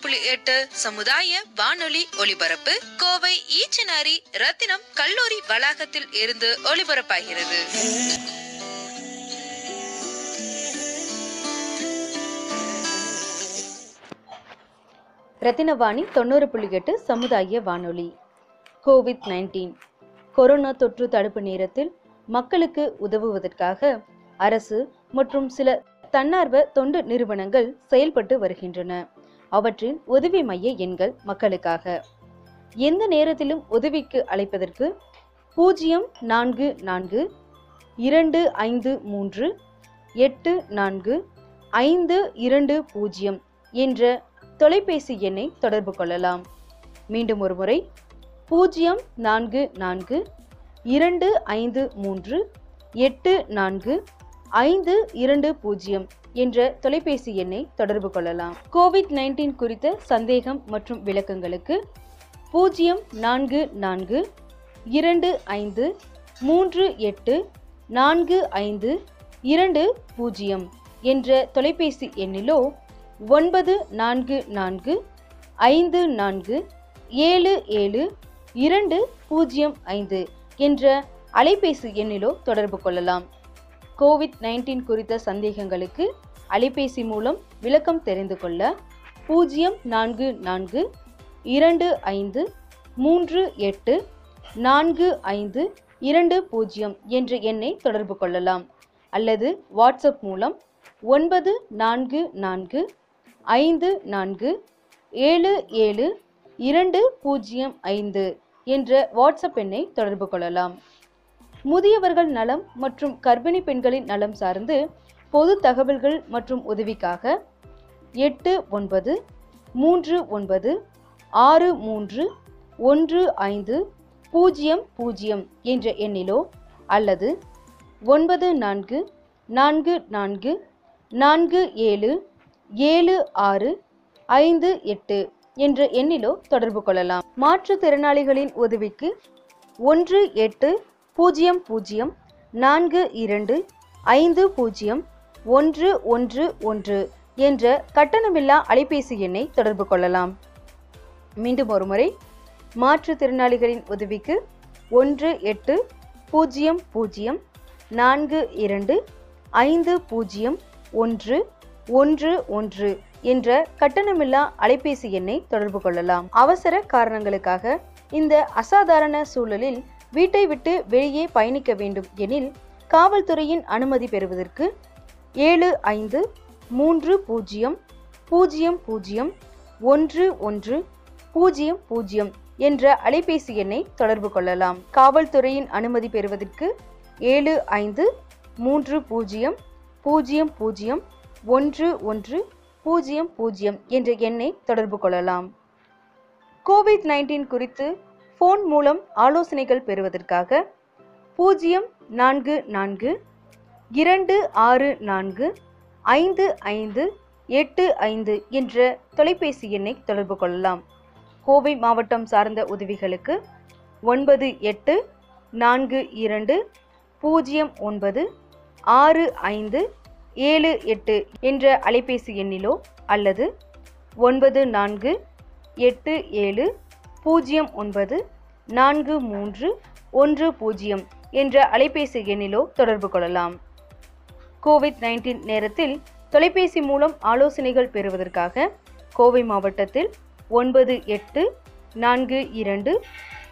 புள்ளி எட்டு சமுதாய வானொலி ஒலிபரப்பு. கோவை ஈச்சனாரி ரத்தினம் கல்லூரி வளாகத்தில் இருந்து ஒலிபரப்பாகிறது. ரத்தினவாணி தொண்ணூறு புள்ளி எட்டு சமுதாய வானொலி. கோவிட் நைன்டீன் கொரோனா தொற்று தடுப்பு நேரத்தில் மக்களுக்கு உதவுவதற்காக அரசு மற்றும் சில தன்னார்வ தொண்டு நிறுவனங்கள் செயல்பட்டு வருகின்றன. அவற்றின் உதவி மைய எண்கள் மக்களுக்காக. எந்த நேரத்திலும் உதவிக்கு அழைப்பதற்கு பூஜ்ஜியம் நான்கு நான்கு இரண்டு ஐந்து மூன்று எட்டு நான்கு ஐந்து இரண்டு பூஜ்ஜியம் என்ற தொலைபேசி எண்ணை தொடர்பு கொள்ளலாம். மீண்டும் ஒரு முறை பூஜ்ஜியம் நான்கு நான்கு இரண்டு ஐந்து மூன்று எட்டு நான்கு ஐந்து இரண்டு பூஜ்ஜியம் என்ற தொலைபேசி எண்ணை தொடர்பு கொள்ளலாம். கோவிட் நைன்டீன் குறித்த சந்தேகம் மற்றும் விளக்கங்களுக்கு பூஜ்ஜியம் நான்கு நான்கு இரண்டு ஐந்து மூன்று எட்டு நான்கு ஐந்து இரண்டு பூஜ்ஜியம் என்ற தொலைபேசி எண்ணிலோ ஒன்பது நான்கு நான்கு ஐந்து நான்கு ஏழு ஏழு இரண்டு பூஜ்ஜியம் ஐந்து என்ற அலைபேசி எண்ணிலோ தொடர்பு கொள்ளலாம். கோவிட் நைன்டீன் குறித்த சந்தேகங்களுக்கு அலைபேசி மூலம் விளக்கம் தெரிந்து கொள்ள பூஜ்ஜியம் நான்கு நான்கு இரண்டு ஐந்து மூன்று எட்டு நான்கு ஐந்து இரண்டு பூஜ்ஜியம் என்ற எண்ணை தொடர்பு கொள்ளலாம். அல்லது வாட்ஸ்அப் மூலம் ஒன்பது நான்கு நான்கு ஐந்து நான்கு ஏழு ஏழு இரண்டு பூஜ்ஜியம் ஐந்து என்ற வாட்ஸ்அப் எண்ணை தொடர்பு கொள்ளலாம். முதியவர்கள் நலம் மற்றும் கர்ப்பிணி பெண்களின் நலம் சார்ந்து பொது தகவல்கள் மற்றும் உதவிக்காக எட்டு ஒன்பது மூன்று ஒன்பது ஆறு மூன்று ஒன்று ஐந்து பூஜ்ஜியம் பூஜ்ஜியம் என்ற எண்ணிலோ அல்லது ஒன்பது நான்கு நான்கு நான்கு நான்கு ஏழு ஏழு ஆறு ஐந்து எட்டு என்ற எண்ணிலோ தொடர்பு கொள்ளலாம். மாற்றுத்திறனாளிகளின் உதவிக்கு ஒன்று எட்டு பூஜ்ஜியம் பூஜ்ஜியம் நான்கு இரண்டு ஐந்து பூஜ்ஜியம் ஒன்று ஒன்று ஒன்று என்ற கட்டணமில்லா அலைபேசி எண்ணை தொடர்பு கொள்ளலாம். மீண்டும் ஒருமுறை மாற்றுத்திறனாளிகளின் உதவிக்கு ஒன்று எட்டு பூஜ்ஜியம் பூஜ்ஜியம் நான்கு இரண்டு ஐந்து பூஜ்ஜியம் ஒன்று ஒன்று ஒன்று என்ற கட்டணமில்லா அலைபேசி எண்ணை தொடர்பு கொள்ளலாம். அவசர காரணங்களுக்காக இந்த அசாதாரண சூழலில் வீட்டை விட்டு வெளியே பயணிக்க வேண்டும் எனில் காவல்துறையின் அனுமதி பெறுவதற்கு ஏழு ஐந்து மூன்று பூஜ்ஜியம் பூஜ்ஜியம் பூஜ்ஜியம் ஒன்று ஒன்று பூஜ்ஜியம் பூஜ்ஜியம் என்ற அலைபேசி எண்ணை தொடர்பு கொள்ளலாம். காவல்துறையின் அனுமதி பெறுவதற்கு ஏழு ஐந்து மூன்று பூஜ்ஜியம் பூஜ்ஜியம் பூஜ்ஜியம் ஒன்று ஒன்று பூஜ்ஜியம் பூஜ்ஜியம் என்ற எண்ணை தொடர்பு கொள்ளலாம். கோவிட் நைன்டீன் குறித்து ஃபோன் மூலம் ஆலோசனைகள் பெறுவதற்காக பூஜ்ஜியம் நான்கு நான்கு இரண்டு ஆறு நான்கு ஐந்து ஐந்து எட்டு ஐந்து என்ற தொலைபேசி எண்ணை தொடர்பு கொள்ளலாம். கோவை மாவட்டம் சார்ந்த உதவிகளுக்கு ஒன்பது எட்டு நான்கு இரண்டு பூஜ்ஜியம் ஒன்பது ஆறு ஐந்து ஏழு எட்டு என்ற அலைபேசி எண்ணிலோ அல்லது ஒன்பது நான்கு எட்டு ஏழு பூஜ்ஜியம் ஒன்பது நான்கு மூன்று ஒன்று பூஜ்ஜியம் என்ற அலைபேசி எண்ணிலோ தொடர்பு கொள்ளலாம். கோவிட் நைன்டீன் நேரத்தில் தொலைபேசி மூலம் ஆலோசனைகள் பெறுவதற்காக கோவை மாவட்டத்தில் ஒன்பது எட்டு நான்கு இரண்டு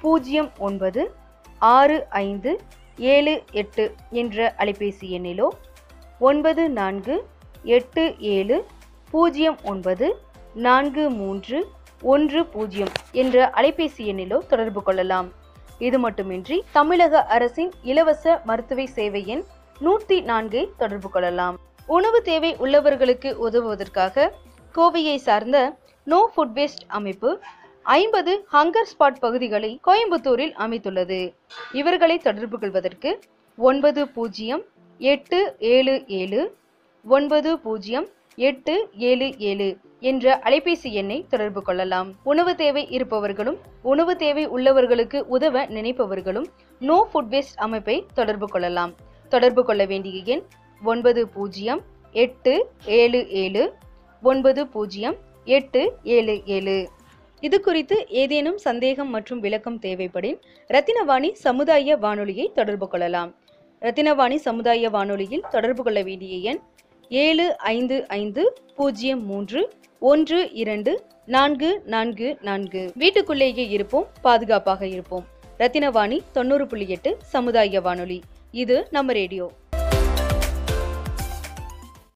பூஜ்ஜியம் ஒன்பது ஆறு ஐந்து ஏழு எட்டு என்ற அலைபேசி எண்ணிலோ ஒன்பது நான்கு எட்டு ஏழு பூஜ்ஜியம் ஒன்பது நான்கு மூன்று ஒன்று பூஜ்ஜியம் என்ற அலைபேசி எண்ணிலோ தொடர்பு கொள்ளலாம். இது மட்டுமின்றி தமிழக அரசின் இலவச மருத்துவ சேவை எண் நூற்றி நான்கை தொடர்பு கொள்ளலாம். உணவு தேவை உள்ளவர்களுக்கு உதவுவதற்காக கோவையை சார்ந்த நோ ஃபுட் வேஸ்ட் அமைப்பு ஐம்பது ஹங்கர் ஸ்பாட் பகுதிகளை கோயம்புத்தூரில் அமைத்துள்ளது. இவர்களை தொடர்பு கொள்வதற்கு ஒன்பது பூஜ்ஜியம் எட்டு ஏழு ஏழு ஒன்பது பூஜ்ஜியம் எட்டு ஏழு ஏழு என்ற அலைபேசி எண்ணை தொடர்பு கொள்ளலாம். உணவு தேவை இருப்பவர்களும் உணவு தேவை உள்ளவர்களுக்கு உதவ நினைப்பவர்களும் நோ ஃபுட் வேஸ்ட் அமைப்பை தொடர்பு கொள்ளலாம். தொடர்பு கொள்ள வேண்டிய எண் ஒன்பது பூஜ்ஜியம் எட்டு ஏழு ஏழு ஒன்பது பூஜ்ஜியம் எட்டு ஏழு ஏழு. இது குறித்து ஏதேனும் சந்தேகம் மற்றும் விளக்கம் தேவைப்படின் ரத்தினவாணி சமுதாய வானொலியை தொடர்பு கொள்ளலாம். ரத்தினவாணி சமுதாய வானொலியில் தொடர்பு கொள்ள வேண்டிய எண் ஏழு ஐந்து ஐந்து பூஜ்ஜியம் மூன்று ஒன்று இரண்டு நான்கு நான்கு நான்கு. வீட்டுக்குள்ளேயே இருப்போம் பாதுகாப்பாக இருப்போம். ரத்தினவாணி தொண்ணூறு புள்ளி எட்டு சமுதாய வானொலி. இது நம்ம ரேடியோ.